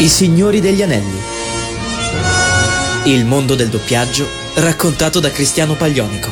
I Signori degli Anelli. Il mondo del doppiaggio raccontato da Cristiano Paglionico.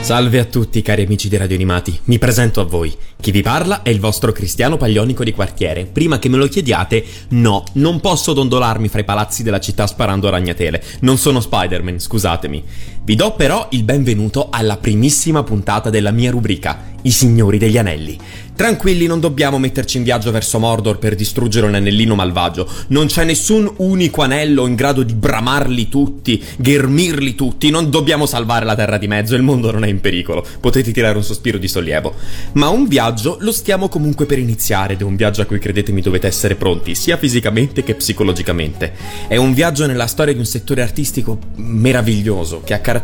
Salve a tutti cari amici di Radio Animati, mi presento a voi. Chi vi parla è il vostro Cristiano Paglionico di quartiere. Prima che me lo chiediate, no, non posso dondolarmi fra i palazzi della città sparando ragnatele. Non sono Spider-Man, scusatemi. Vi do però il benvenuto alla primissima puntata della mia rubrica, I Signori degli Anelli. Tranquilli, non dobbiamo metterci in viaggio verso Mordor per distruggere un anellino malvagio. Non c'è nessun unico anello in grado di bramarli tutti, ghermirli tutti. Non dobbiamo salvare la terra di mezzo, il mondo non è in pericolo. Potete tirare un sospiro di sollievo. Ma un viaggio lo stiamo comunque per iniziare ed è un viaggio a cui credetemi dovete essere pronti, sia fisicamente che psicologicamente. È un viaggio nella storia di un settore artistico meraviglioso che ha caratterizzato,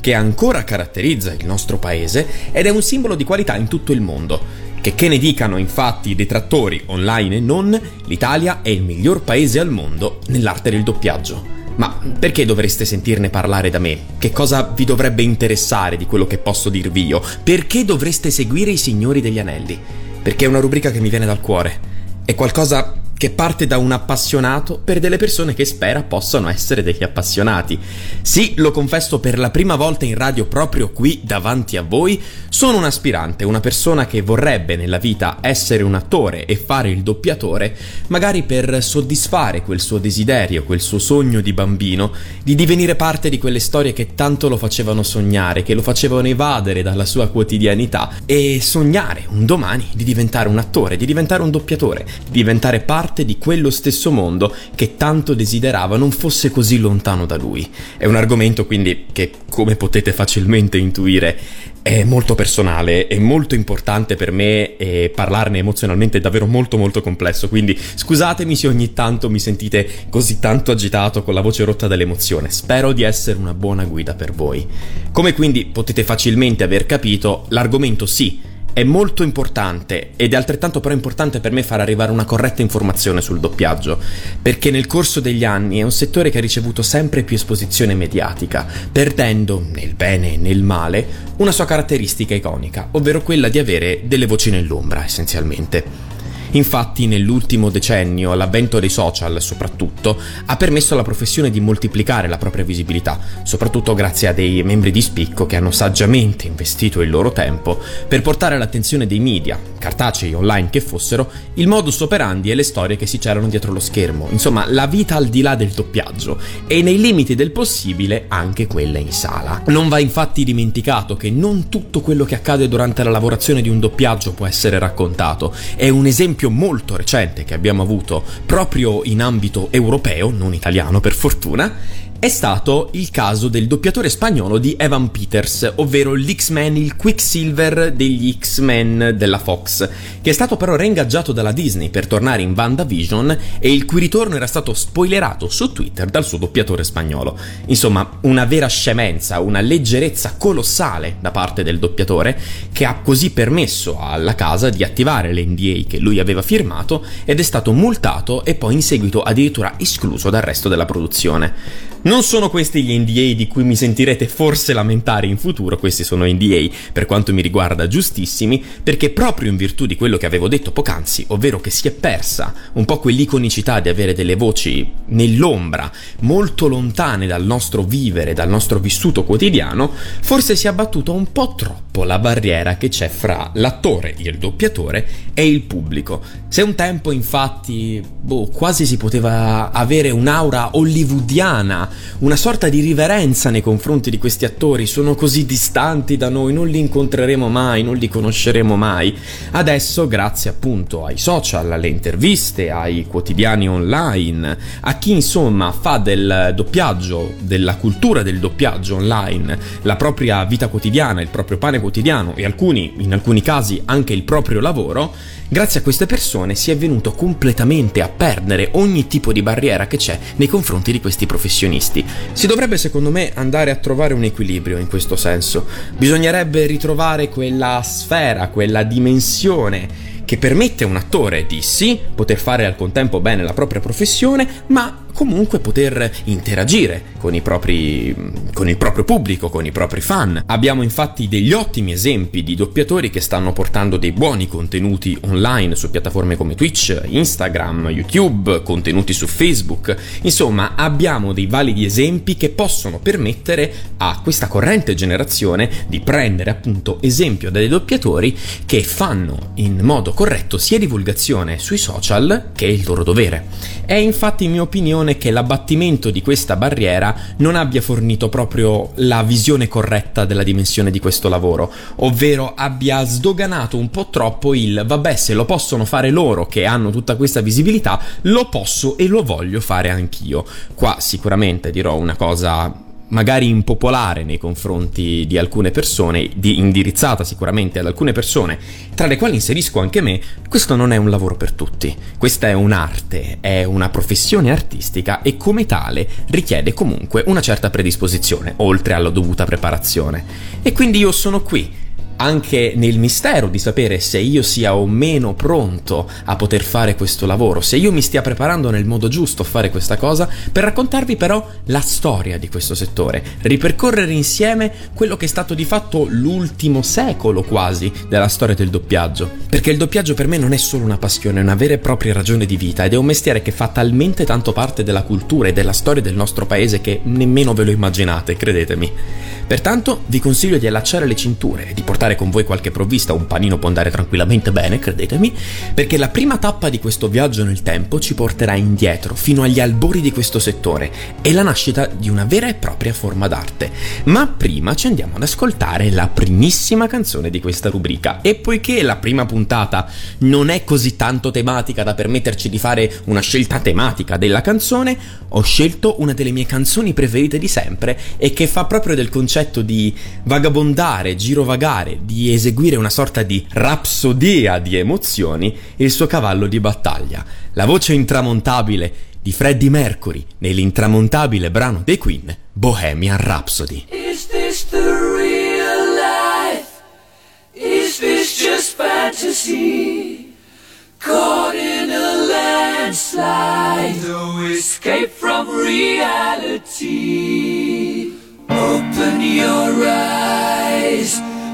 che ancora caratterizza il nostro paese ed è un simbolo di qualità in tutto il mondo. Che che ne dicano infatti i detrattori online e non, l'Italia è il miglior paese al mondo nell'arte del doppiaggio. Ma perché dovreste sentirne parlare da me? Che cosa vi dovrebbe interessare di quello che posso dirvi io? Perché dovreste seguire i Signori degli Anelli? Perché è una rubrica che mi viene dal cuore. È qualcosa che parte da un appassionato per delle persone che spera possano essere degli appassionati. Sì, lo confesso per la prima volta in radio proprio qui davanti a voi, sono un aspirante, una persona che vorrebbe nella vita essere un attore e fare il doppiatore, magari per soddisfare quel suo desiderio, quel suo sogno di bambino, di divenire parte di quelle storie che tanto lo facevano sognare, che lo facevano evadere dalla sua quotidianità e sognare un domani di diventare un attore, di diventare un doppiatore, di diventare parte parte di quello stesso mondo che tanto desiderava non fosse così lontano da lui. È un argomento quindi che, come potete facilmente intuire, è molto personale, è molto importante per me e parlarne emozionalmente è davvero molto molto complesso, quindi scusatemi se ogni tanto mi sentite così tanto agitato con la voce rotta dall'emozione, spero di essere una buona guida per voi. Come quindi potete facilmente aver capito, l'argomento sì, è molto importante ed è altrettanto però importante per me far arrivare una corretta informazione sul doppiaggio, perché nel corso degli anni è un settore che ha ricevuto sempre più esposizione mediatica, perdendo, nel bene e nel male, una sua caratteristica iconica, ovvero quella di avere delle voci nell'ombra essenzialmente. Infatti nell'ultimo decennio l'avvento dei social soprattutto ha permesso alla professione di moltiplicare la propria visibilità, soprattutto grazie a dei membri di spicco che hanno saggiamente investito il loro tempo per portare all'attenzione dei media, cartacei online che fossero, il modus operandi e le storie che si c'erano dietro lo schermo, insomma la vita al di là del doppiaggio e nei limiti del possibile anche quella in sala. Non va infatti dimenticato che non tutto quello che accade durante la lavorazione di un doppiaggio può essere raccontato, è un esempio esempio molto recente che abbiamo avuto proprio in ambito europeo, non italiano per fortuna, è stato il caso del doppiatore spagnolo di Evan Peters, ovvero l'X-Men, il Quicksilver degli X-Men della Fox, che è stato però reingaggiato dalla Disney per tornare in WandaVision e il cui ritorno era stato spoilerato su Twitter dal suo doppiatore spagnolo. Insomma, una vera scemenza, una leggerezza colossale da parte del doppiatore che ha così permesso alla casa di attivare l'NDA che lui aveva firmato ed è stato multato e poi in seguito addirittura escluso dal resto della produzione. Non sono questi gli NDA di cui mi sentirete forse lamentare in futuro, questi sono NDA per quanto mi riguarda giustissimi, perché proprio in virtù di quello che avevo detto poc'anzi, ovvero che si è persa un po' quell'iconicità di avere delle voci nell'ombra, molto lontane dal nostro vivere, dal nostro vissuto quotidiano, forse si è abbattuta un po' troppo la barriera che c'è fra l'attore, il doppiatore, e il pubblico. Se un tempo infatti, boh, quasi si poteva avere un'aura hollywoodiana, una sorta di riverenza nei confronti di questi attori, sono così distanti da noi, non li incontreremo mai, non li conosceremo mai. Adesso, grazie appunto ai social, alle interviste, ai quotidiani online, a chi insomma fa del doppiaggio, della cultura del doppiaggio online, la propria vita quotidiana, il proprio pane quotidiano e alcuni, in alcuni casi anche il proprio lavoro, grazie a queste persone si è venuto completamente a perdere ogni tipo di barriera che c'è nei confronti di questi professionisti protagonisti. Si dovrebbe secondo me andare a trovare un equilibrio in questo senso. Bisognerebbe ritrovare quella sfera, quella dimensione che permette a un attore di sì poter fare al contempo bene la propria professione, ma comunque poter interagire con, i propri, con il proprio pubblico, con i propri fan. Abbiamo infatti degli ottimi esempi di doppiatori che stanno portando dei buoni contenuti online su piattaforme come Twitch, Instagram, YouTube, contenuti su Facebook. Insomma, abbiamo dei validi esempi che possono permettere a questa corrente generazione di prendere appunto esempio dai doppiatori che fanno in modo corretto sia divulgazione sui social che il loro dovere. È infatti mia opinione che l'abbattimento di questa barriera non abbia fornito proprio la visione corretta della dimensione di questo lavoro, ovvero abbia sdoganato un po' troppo il vabbè se lo possono fare loro che hanno tutta questa visibilità, lo posso e lo voglio fare anch'io. Qua sicuramente dirò una cosa magari impopolare nei confronti di alcune persone, di, indirizzata sicuramente ad alcune persone, tra le quali inserisco anche me, questo non è un lavoro per tutti. Questa è un'arte, è una professione artistica e come tale richiede comunque una certa predisposizione, oltre alla dovuta preparazione. E quindi io sono qui anche nel mistero di sapere se io sia o meno pronto a poter fare questo lavoro, se io mi stia preparando nel modo giusto a fare questa cosa, per raccontarvi però la storia di questo settore, ripercorrere insieme quello che è stato di fatto l'ultimo secolo quasi della storia del doppiaggio. Perché il doppiaggio per me non è solo una passione, è una vera e propria ragione di vita ed è un mestiere che fa talmente tanto parte della cultura e della storia del nostro paese che nemmeno ve lo immaginate, credetemi. Pertanto vi consiglio di allacciare le cinture e di portare con voi qualche provvista, un panino può andare tranquillamente bene, credetemi, perché la prima tappa di questo viaggio nel tempo ci porterà indietro, fino agli albori di questo settore e la nascita di una vera e propria forma d'arte. Ma prima ci andiamo ad ascoltare la primissima canzone di questa rubrica e poiché la prima puntata non è così tanto tematica da permetterci di fare una scelta tematica della canzone, ho scelto una delle mie canzoni preferite di sempre e che fa proprio del concetto di vagabondare, girovagare, di eseguire una sorta di rapsodia di emozioni, il suo cavallo di battaglia. La voce intramontabile di Freddie Mercury nell'intramontabile brano dei Queen, Bohemian Rhapsody. Is this the real life? Is this just fantasy? Caught in a landslide, no escape from reality. Open your eyes,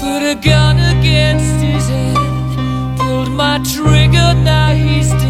Put a gun against his head, pulled my trigger, now he's dead.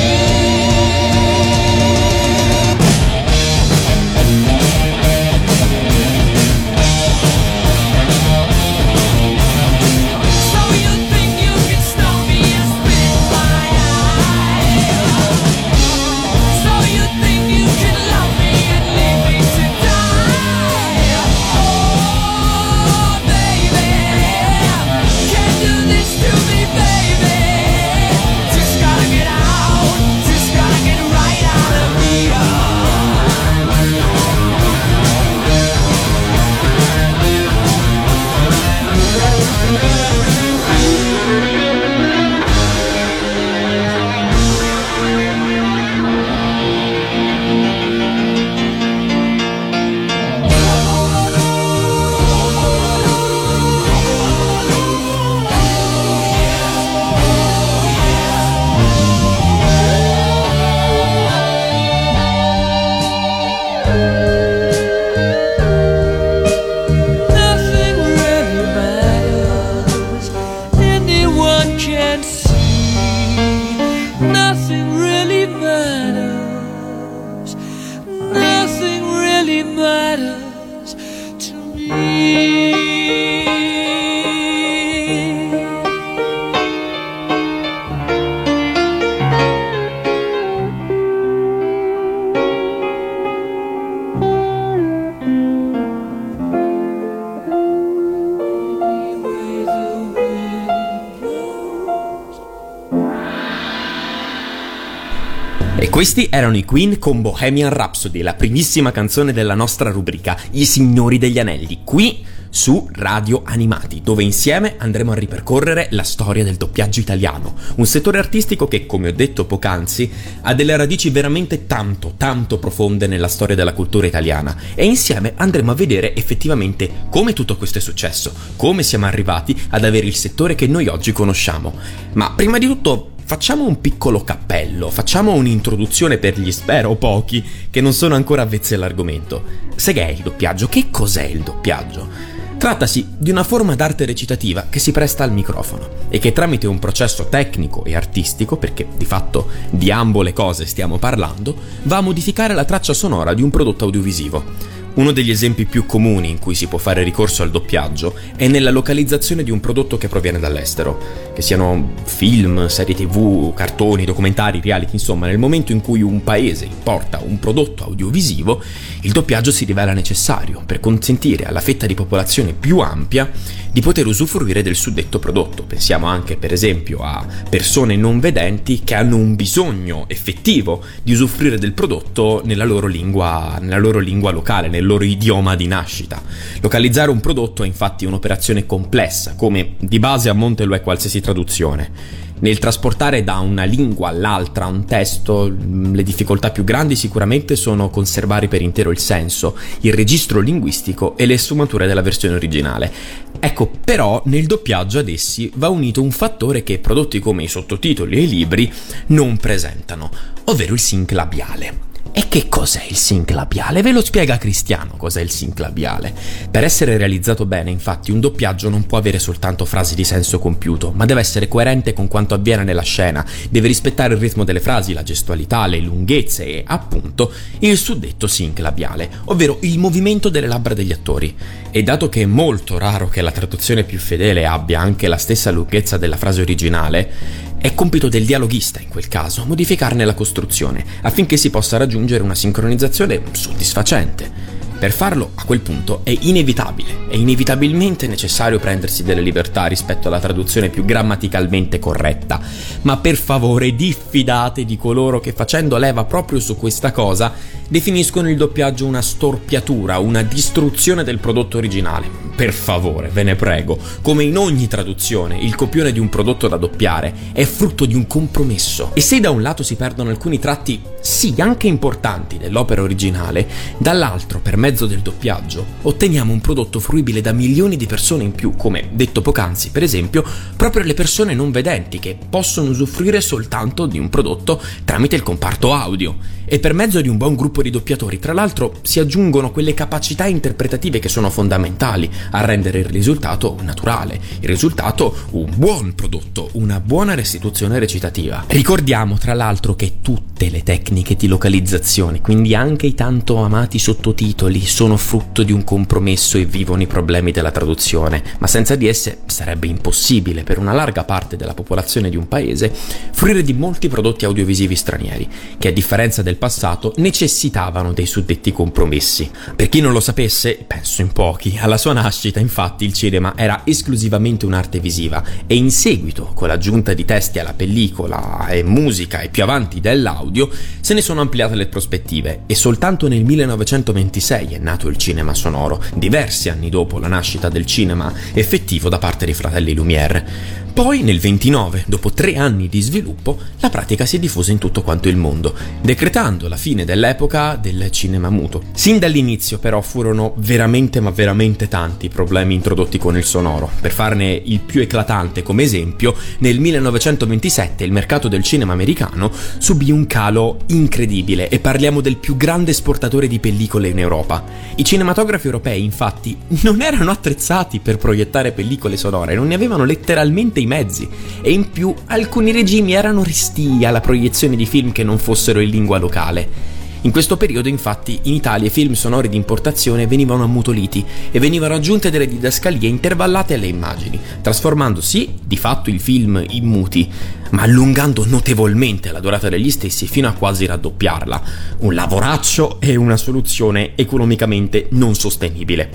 Questi erano i Queen con Bohemian Rhapsody, la primissima canzone della nostra rubrica I Signori degli Anelli, qui su Radio Animati, dove insieme andremo a ripercorrere la storia del doppiaggio italiano, un settore artistico che, come ho detto poc'anzi, ha delle radici veramente tanto, tanto profonde nella storia della cultura italiana e insieme andremo a vedere effettivamente come tutto questo è successo, come siamo arrivati ad avere il settore che noi oggi conosciamo. Ma prima di tutto Facciamo un piccolo cappello, facciamo un'introduzione per gli spero pochi che non sono ancora avvezzi all'argomento. Se che è il doppiaggio? Che cos'è il doppiaggio? Trattasi di una forma d'arte recitativa che si presta al microfono e che tramite un processo tecnico e artistico, perché di fatto di ambo le cose stiamo parlando, va a modificare la traccia sonora di un prodotto audiovisivo. Uno degli esempi più comuni in cui si può fare ricorso al doppiaggio è nella localizzazione di un prodotto che proviene dall'estero, che siano film, serie tv, cartoni, documentari, reality, insomma, nel momento in cui un paese importa un prodotto audiovisivo, il doppiaggio si rivela necessario per consentire alla fetta di popolazione più ampia di poter usufruire del suddetto prodotto. Pensiamo anche, per esempio, a persone non vedenti che hanno un bisogno effettivo di usufruire del prodotto nella loro lingua, nella loro lingua locale, nel loro idioma di nascita. Localizzare un prodotto è infatti un'operazione complessa, come di base a monte lo è qualsiasi traduzione. Nel trasportare da una lingua all'altra un testo, mh, le difficoltà più grandi sicuramente sono conservare per intero il senso, il registro linguistico e le sfumature della versione originale. Ecco, però nel doppiaggio ad essi va unito un fattore che prodotti come i sottotitoli e i libri non presentano, ovvero il sync labiale. E che cos'è il sync labiale? Ve lo spiega Cristiano cos'è il sync labiale. Per essere realizzato bene, infatti, un doppiaggio non può avere soltanto frasi di senso compiuto, ma deve essere coerente con quanto avviene nella scena, deve rispettare il ritmo delle frasi, la gestualità, le lunghezze e, appunto, il suddetto sync labiale, ovvero il movimento delle labbra degli attori. E dato che è molto raro che la traduzione più fedele abbia anche la stessa lunghezza della frase originale, È compito del dialoghista in quel caso modificarne la costruzione affinché si possa raggiungere una sincronizzazione soddisfacente. Per farlo, a quel punto, è inevitabile, è inevitabilmente necessario prendersi delle libertà rispetto alla traduzione più grammaticalmente corretta, ma per favore diffidate di coloro che facendo leva proprio su questa cosa definiscono il doppiaggio una storpiatura, una distruzione del prodotto originale. Per favore, ve ne prego, come in ogni traduzione, il copione di un prodotto da doppiare è frutto di un compromesso. E se da un lato si perdono alcuni tratti, sì, anche importanti dell'opera originale, dall'altro, per mezzo mezzo del doppiaggio, otteniamo un prodotto fruibile da milioni di persone in più, come detto poc'anzi, per esempio, proprio le persone non vedenti che possono usufruire soltanto di un prodotto tramite il comparto audio. E per mezzo di un buon gruppo di doppiatori, tra l'altro, si aggiungono quelle capacità interpretative che sono fondamentali a rendere il risultato naturale, il risultato un buon prodotto, una buona restituzione recitativa. Ricordiamo, tra l'altro, che tutte le tecniche di localizzazione, quindi anche i tanto amati sottotitoli, sono frutto di un compromesso e vivono i problemi della traduzione, ma senza di esse sarebbe impossibile per una larga parte della popolazione di un paese fruire di molti prodotti audiovisivi stranieri, che a differenza del passato necessitavano dei suddetti compromessi. Per chi non lo sapesse, penso in pochi, alla sua nascita infatti il cinema era esclusivamente un'arte visiva e in seguito, con l'aggiunta di testi alla pellicola e musica e più avanti dell'audio, se ne sono ampliate le prospettive e soltanto nel 1926 è nato il cinema sonoro, diversi anni dopo la nascita del cinema effettivo da parte dei fratelli Lumière. Poi, nel 29, dopo tre anni di sviluppo, la pratica si è diffusa in tutto quanto il mondo, decretando la fine dell'epoca del cinema muto. Sin dall'inizio, però, furono veramente ma veramente tanti i problemi introdotti con il sonoro. Per farne il più eclatante come esempio, nel 1927 il mercato del cinema americano subì un calo incredibile e parliamo del più grande esportatore di pellicole in Europa. I cinematografi europei, infatti, non erano attrezzati per proiettare pellicole sonore, non ne avevano letteralmente i mezzi e in più alcuni regimi erano restii alla proiezione di film che non fossero in lingua locale. In questo periodo, infatti, in Italia i film sonori di importazione venivano ammutoliti e venivano aggiunte delle didascalie intervallate alle immagini, trasformando sì, di fatto, il film in muti, ma allungando notevolmente la durata degli stessi fino a quasi raddoppiarla. Un lavoraccio e una soluzione economicamente non sostenibile.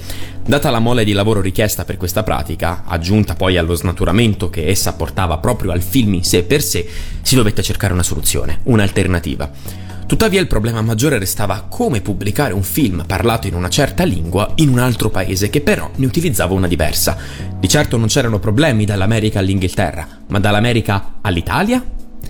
Data la mole di lavoro richiesta per questa pratica, aggiunta poi allo snaturamento che essa portava proprio al film in sé per sé, si dovette cercare una soluzione, un'alternativa. Tuttavia il problema maggiore restava come pubblicare un film parlato in una certa lingua in un altro paese che però ne utilizzava una diversa. Di certo non c'erano problemi dall'America all'Inghilterra, ma dall'America all'Italia?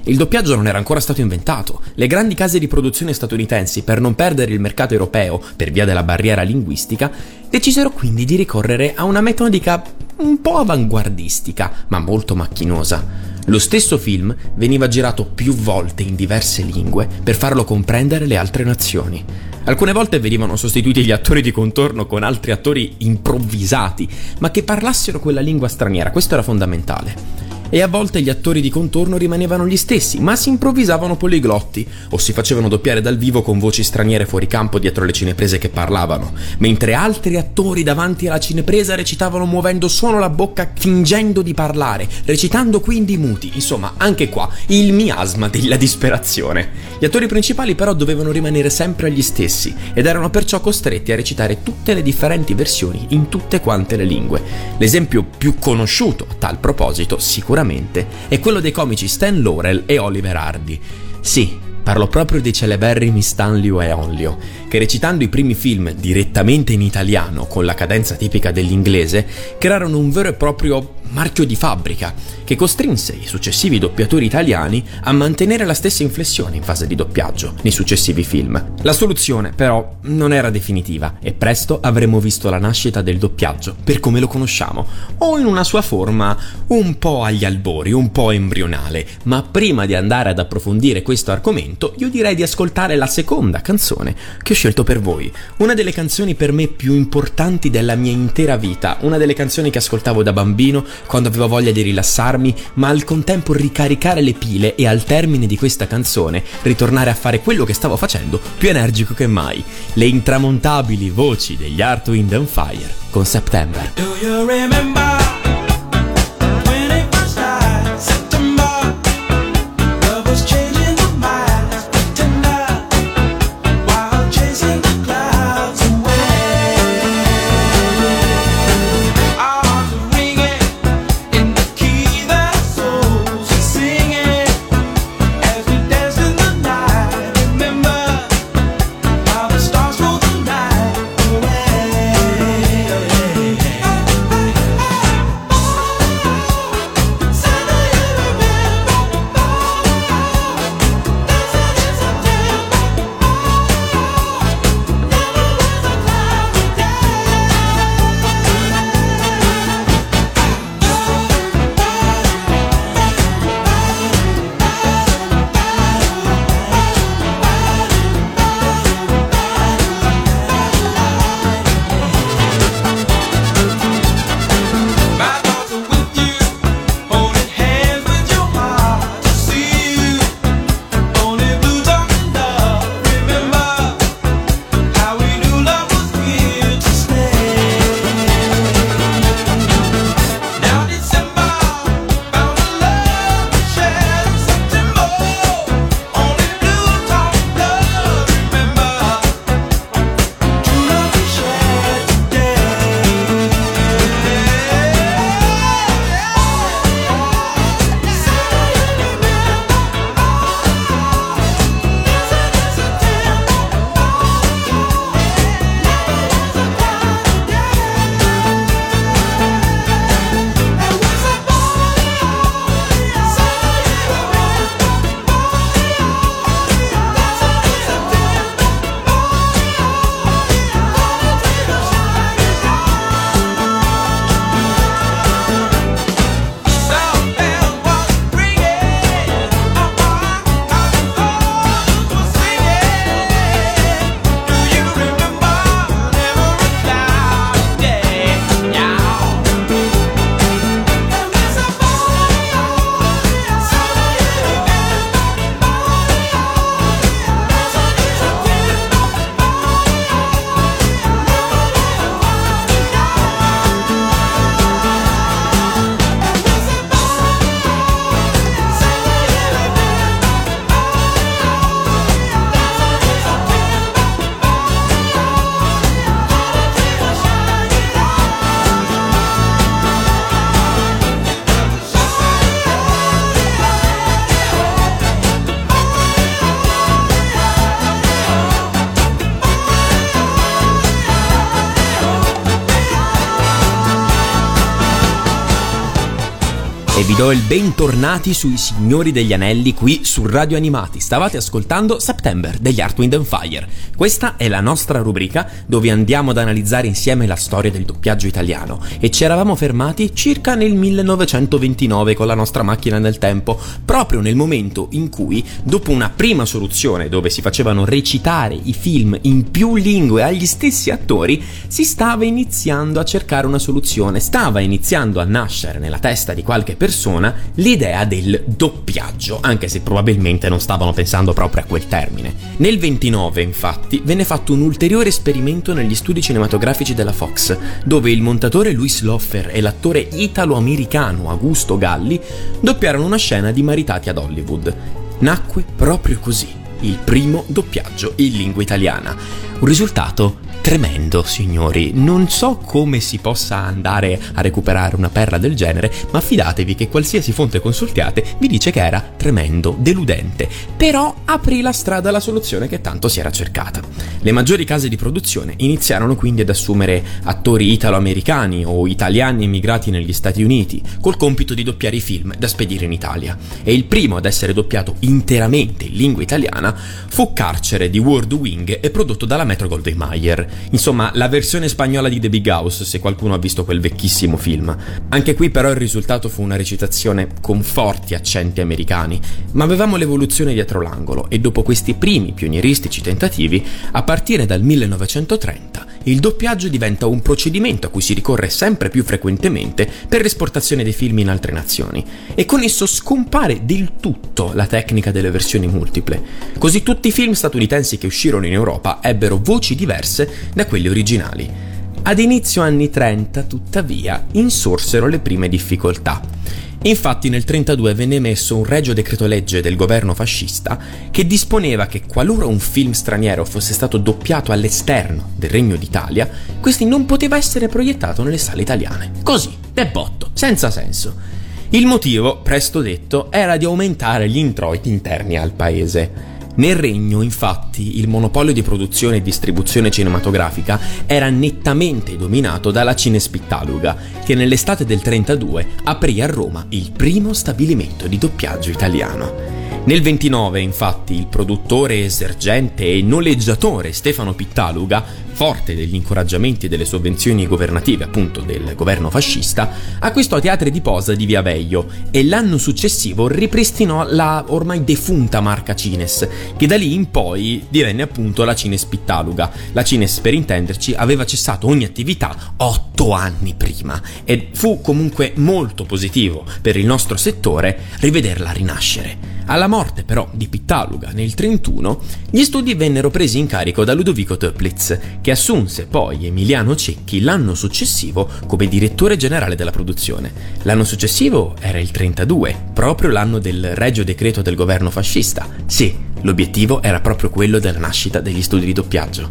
Il doppiaggio non era ancora stato inventato. Le grandi case di produzione statunitensi, per non perdere il mercato europeo per via della barriera linguistica, decisero quindi di ricorrere a una metodica un po' avanguardistica, ma molto macchinosa. Lo stesso film veniva girato più volte in diverse lingue per farlo comprendere le altre nazioni. Alcune volte venivano sostituiti gli attori di contorno con altri attori improvvisati, ma che parlassero quella lingua straniera, questo era fondamentale e a volte gli attori di contorno rimanevano gli stessi, ma si improvvisavano poliglotti o si facevano doppiare dal vivo con voci straniere fuori campo dietro le cineprese che parlavano, mentre altri attori davanti alla cinepresa recitavano muovendo solo la bocca fingendo di parlare, recitando quindi muti. Insomma, anche qua il miasma della disperazione. Gli attori principali però dovevano rimanere sempre gli stessi ed erano perciò costretti a recitare tutte le differenti versioni in tutte quante le lingue. L'esempio più conosciuto a tal proposito sicuramente sicuramente è quello dei comici Stan Laurel e Oliver Hardy. Sì, parlo proprio dei celeberrimi Stanlio e Onlio, che recitando i primi film direttamente in italiano con la cadenza tipica dell'inglese, crearono un vero e proprio marchio di fabbrica che costrinse i successivi doppiatori italiani a mantenere la stessa inflessione in fase di doppiaggio nei successivi film. La soluzione però non era definitiva e presto avremmo visto la nascita del doppiaggio per come lo conosciamo, o in una sua forma un po' agli albori, un po' embrionale, ma prima di andare ad approfondire questo argomento io direi di ascoltare la seconda canzone che ho scelto per voi, una delle canzoni per me più importanti della mia intera vita, una delle canzoni che ascoltavo da bambino quando avevo voglia di rilassarmi, ma al contempo ricaricare le pile e al termine di questa canzone ritornare a fare quello che stavo facendo più energico che mai. Le intramontabili voci degli Art Wind and Fire con September. Do you remember e vi do il bentornati sui Signori degli Anelli qui su Radio Animati. Stavate ascoltando September degli Art Wind and Fire. Questa è la nostra rubrica dove andiamo ad analizzare insieme la storia del doppiaggio italiano e ci eravamo fermati circa nel 1929 con la nostra macchina del tempo, proprio nel momento in cui, dopo una prima soluzione dove si facevano recitare i film in più lingue agli stessi attori, si stava iniziando a cercare una soluzione, stava iniziando a nascere nella testa di qualche persona persona l'idea del doppiaggio, anche se probabilmente non stavano pensando proprio a quel termine. Nel 29, infatti, venne fatto un ulteriore esperimento negli studi cinematografici della Fox, dove il montatore Louis Loffer e l'attore italo-americano Augusto Galli doppiarono una scena di Maritati ad Hollywood. Nacque proprio così, il primo doppiaggio in lingua italiana. Un risultato tremendo, signori. Non so come si possa andare a recuperare una perla del genere, ma fidatevi che qualsiasi fonte consultiate vi dice che era tremendo, deludente. Però aprì la strada alla soluzione che tanto si era cercata. Le maggiori case di produzione iniziarono quindi ad assumere attori italo-americani o italiani emigrati negli Stati Uniti, col compito di doppiare i film da spedire in Italia. E il primo ad essere doppiato interamente in lingua italiana fu Carcere di World Wing e prodotto dalla Metro Goldwyn Mayer. Insomma, la versione spagnola di The Big House, se qualcuno ha visto quel vecchissimo film. Anche qui però il risultato fu una recitazione con forti accenti americani, ma avevamo l'evoluzione dietro l'angolo e dopo questi primi pionieristici tentativi, a partire dal 1930, il doppiaggio diventa un procedimento a cui si ricorre sempre più frequentemente per l'esportazione dei film in altre nazioni e con esso scompare del tutto la tecnica delle versioni multiple. Così tutti i film statunitensi che uscirono in Europa ebbero voci diverse da quelle originali. Ad inizio anni 30, tuttavia, insorsero le prime difficoltà. Infatti nel 1932 venne emesso un regio decreto legge del governo fascista che disponeva che qualora un film straniero fosse stato doppiato all'esterno del Regno d'Italia, questi non poteva essere proiettato nelle sale italiane. Così, de botto, senza senso. Il motivo, presto detto, era di aumentare gli introiti interni al paese. Nel regno, infatti, il monopolio di produzione e distribuzione cinematografica era nettamente dominato dalla Cinespittaluga, che nell'estate del 32 aprì a Roma il primo stabilimento di doppiaggio italiano. Nel 29, infatti, il produttore, esergente e noleggiatore Stefano Pittaluga, forte degli incoraggiamenti e delle sovvenzioni governative appunto del governo fascista, acquistò teatri di posa di Via Veio e l'anno successivo ripristinò la ormai defunta marca Cines, che da lì in poi divenne appunto la Cines Pittaluga. La Cines, per intenderci, aveva cessato ogni attività otto anni prima e fu comunque molto positivo per il nostro settore rivederla rinascere. Alla morte però di Pittaluga nel 31, gli studi vennero presi in carico da Ludovico Töplitz, che assunse poi Emiliano Cecchi l'anno successivo come direttore generale della produzione. L'anno successivo era il 32, proprio l'anno del regio decreto del governo fascista. Sì, l'obiettivo era proprio quello della nascita degli studi di doppiaggio.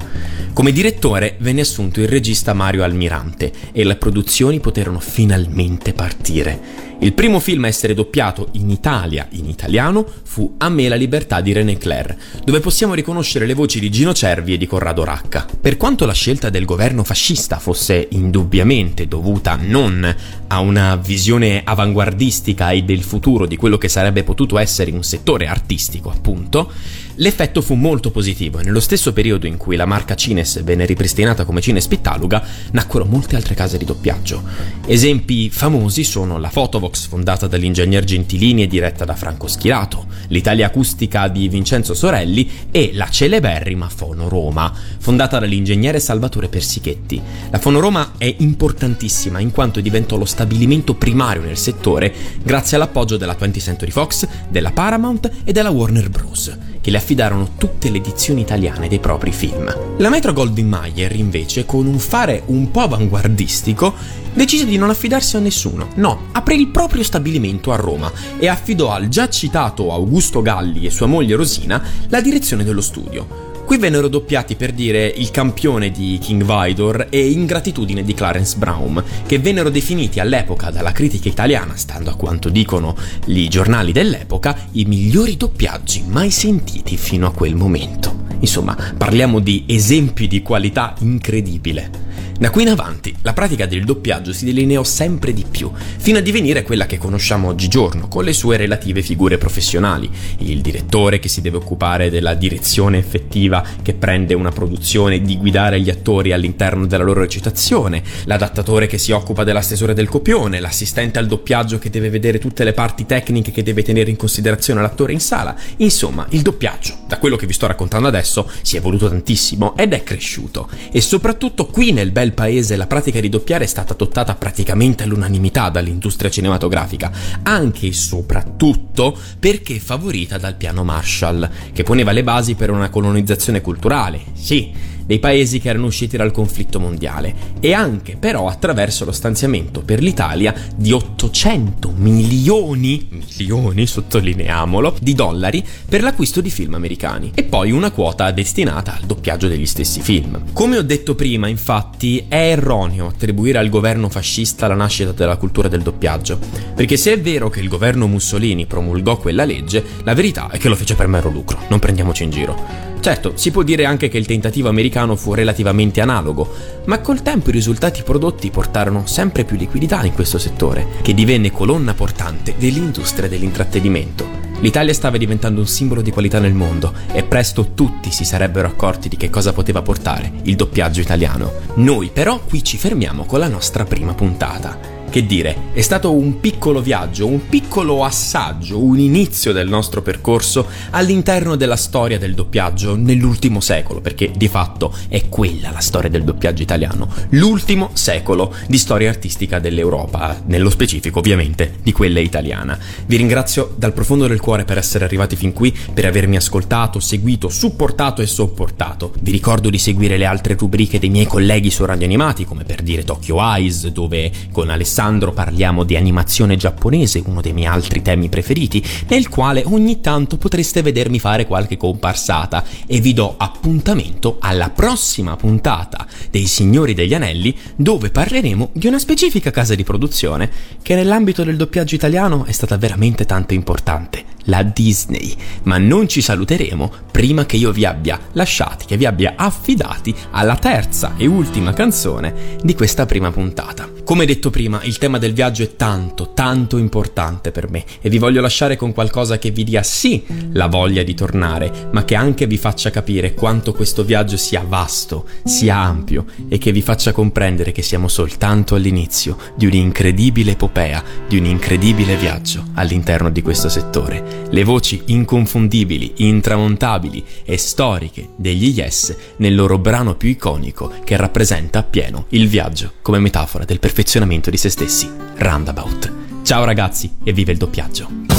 Come direttore venne assunto il regista Mario Almirante e le produzioni poterono finalmente partire. Il primo film a essere doppiato in Italia in italiano fu A me la libertà di René Clair, dove possiamo riconoscere le voci di Gino Cervi e di Corrado Racca. Per quanto la scelta del governo fascista fosse indubbiamente dovuta non a una visione avanguardistica e del futuro di quello che sarebbe potuto essere un settore artistico, appunto, L'effetto fu molto positivo e nello stesso periodo in cui la marca Cines venne ripristinata come Cines Pittaluga, nacquero molte altre case di doppiaggio. Esempi famosi sono la Photovox fondata dall'ingegner Gentilini e diretta da Franco Schirato, l'Italia Acustica di Vincenzo Sorelli e la celeberrima Fono Roma, fondata dall'ingegnere Salvatore Persichetti. La Fono Roma è importantissima in quanto diventò lo stabilimento primario nel settore grazie all'appoggio della 20th Century Fox, della Paramount e della Warner Bros che le affidarono tutte le edizioni italiane dei propri film. La Metro Goldwyn Mayer, invece, con un fare un po' avanguardistico, decise di non affidarsi a nessuno. No, aprì il proprio stabilimento a Roma e affidò al già citato Augusto Galli e sua moglie Rosina la direzione dello studio. Qui vennero doppiati per dire il campione di King Vidor e Ingratitudine di Clarence Brown, che vennero definiti all'epoca dalla critica italiana, stando a quanto dicono i giornali dell'epoca, i migliori doppiaggi mai sentiti fino a quel momento. Insomma, parliamo di esempi di qualità incredibile. Da qui in avanti la pratica del doppiaggio si delineò sempre di più, fino a divenire quella che conosciamo oggigiorno, con le sue relative figure professionali. Il direttore che si deve occupare della direzione effettiva che prende una produzione di guidare gli attori all'interno della loro recitazione, l'adattatore che si occupa della stesura del copione, l'assistente al doppiaggio che deve vedere tutte le parti tecniche che deve tenere in considerazione l'attore in sala. Insomma, il doppiaggio, da quello che vi sto raccontando adesso, si è evoluto tantissimo ed è cresciuto. E soprattutto qui nel bel paese la pratica di doppiare è stata adottata praticamente all'unanimità dall'industria cinematografica, anche e soprattutto perché favorita dal piano Marshall, che poneva le basi per una colonizzazione culturale. Sì, dei paesi che erano usciti dal conflitto mondiale e anche però attraverso lo stanziamento per l'Italia di 800 milioni, milioni sottolineiamolo, di dollari per l'acquisto di film americani e poi una quota destinata al doppiaggio degli stessi film. Come ho detto prima, infatti, è erroneo attribuire al governo fascista la nascita della cultura del doppiaggio, perché se è vero che il governo Mussolini promulgò quella legge, la verità è che lo fece per mero lucro, non prendiamoci in giro. Certo, si può dire anche che il tentativo americano fu relativamente analogo, ma col tempo i risultati prodotti portarono sempre più liquidità in questo settore, che divenne colonna portante dell'industria dell'intrattenimento. L'Italia stava diventando un simbolo di qualità nel mondo e presto tutti si sarebbero accorti di che cosa poteva portare il doppiaggio italiano. Noi però qui ci fermiamo con la nostra prima puntata. Che dire, è stato un piccolo viaggio, un piccolo assaggio, un inizio del nostro percorso all'interno della storia del doppiaggio nell'ultimo secolo, perché di fatto è quella la storia del doppiaggio italiano, l'ultimo secolo di storia artistica dell'Europa, nello specifico ovviamente di quella italiana. Vi ringrazio dal profondo del cuore per essere arrivati fin qui, per avermi ascoltato, seguito, supportato e sopportato. Vi ricordo di seguire le altre rubriche dei miei colleghi su Radio Animati, come per dire Tokyo Eyes, dove con Alessandro Alessandro parliamo di animazione giapponese, uno dei miei altri temi preferiti, nel quale ogni tanto potreste vedermi fare qualche comparsata e vi do appuntamento alla prossima puntata dei Signori degli Anelli dove parleremo di una specifica casa di produzione che nell'ambito del doppiaggio italiano è stata veramente tanto importante, la Disney. Ma non ci saluteremo prima che io vi abbia lasciati, che vi abbia affidati alla terza e ultima canzone di questa prima puntata. Come detto prima, il tema del viaggio è tanto, tanto importante per me e vi voglio lasciare con qualcosa che vi dia sì la voglia di tornare, ma che anche vi faccia capire quanto questo viaggio sia vasto, sia ampio e che vi faccia comprendere che siamo soltanto all'inizio di un'incredibile epopea, di un incredibile viaggio all'interno di questo settore. Le voci inconfondibili, intramontabili e storiche degli Yes nel loro brano più iconico che rappresenta appieno il viaggio come metafora del perfezionamento di se stessi. Roundabout. Ciao ragazzi e vive il doppiaggio.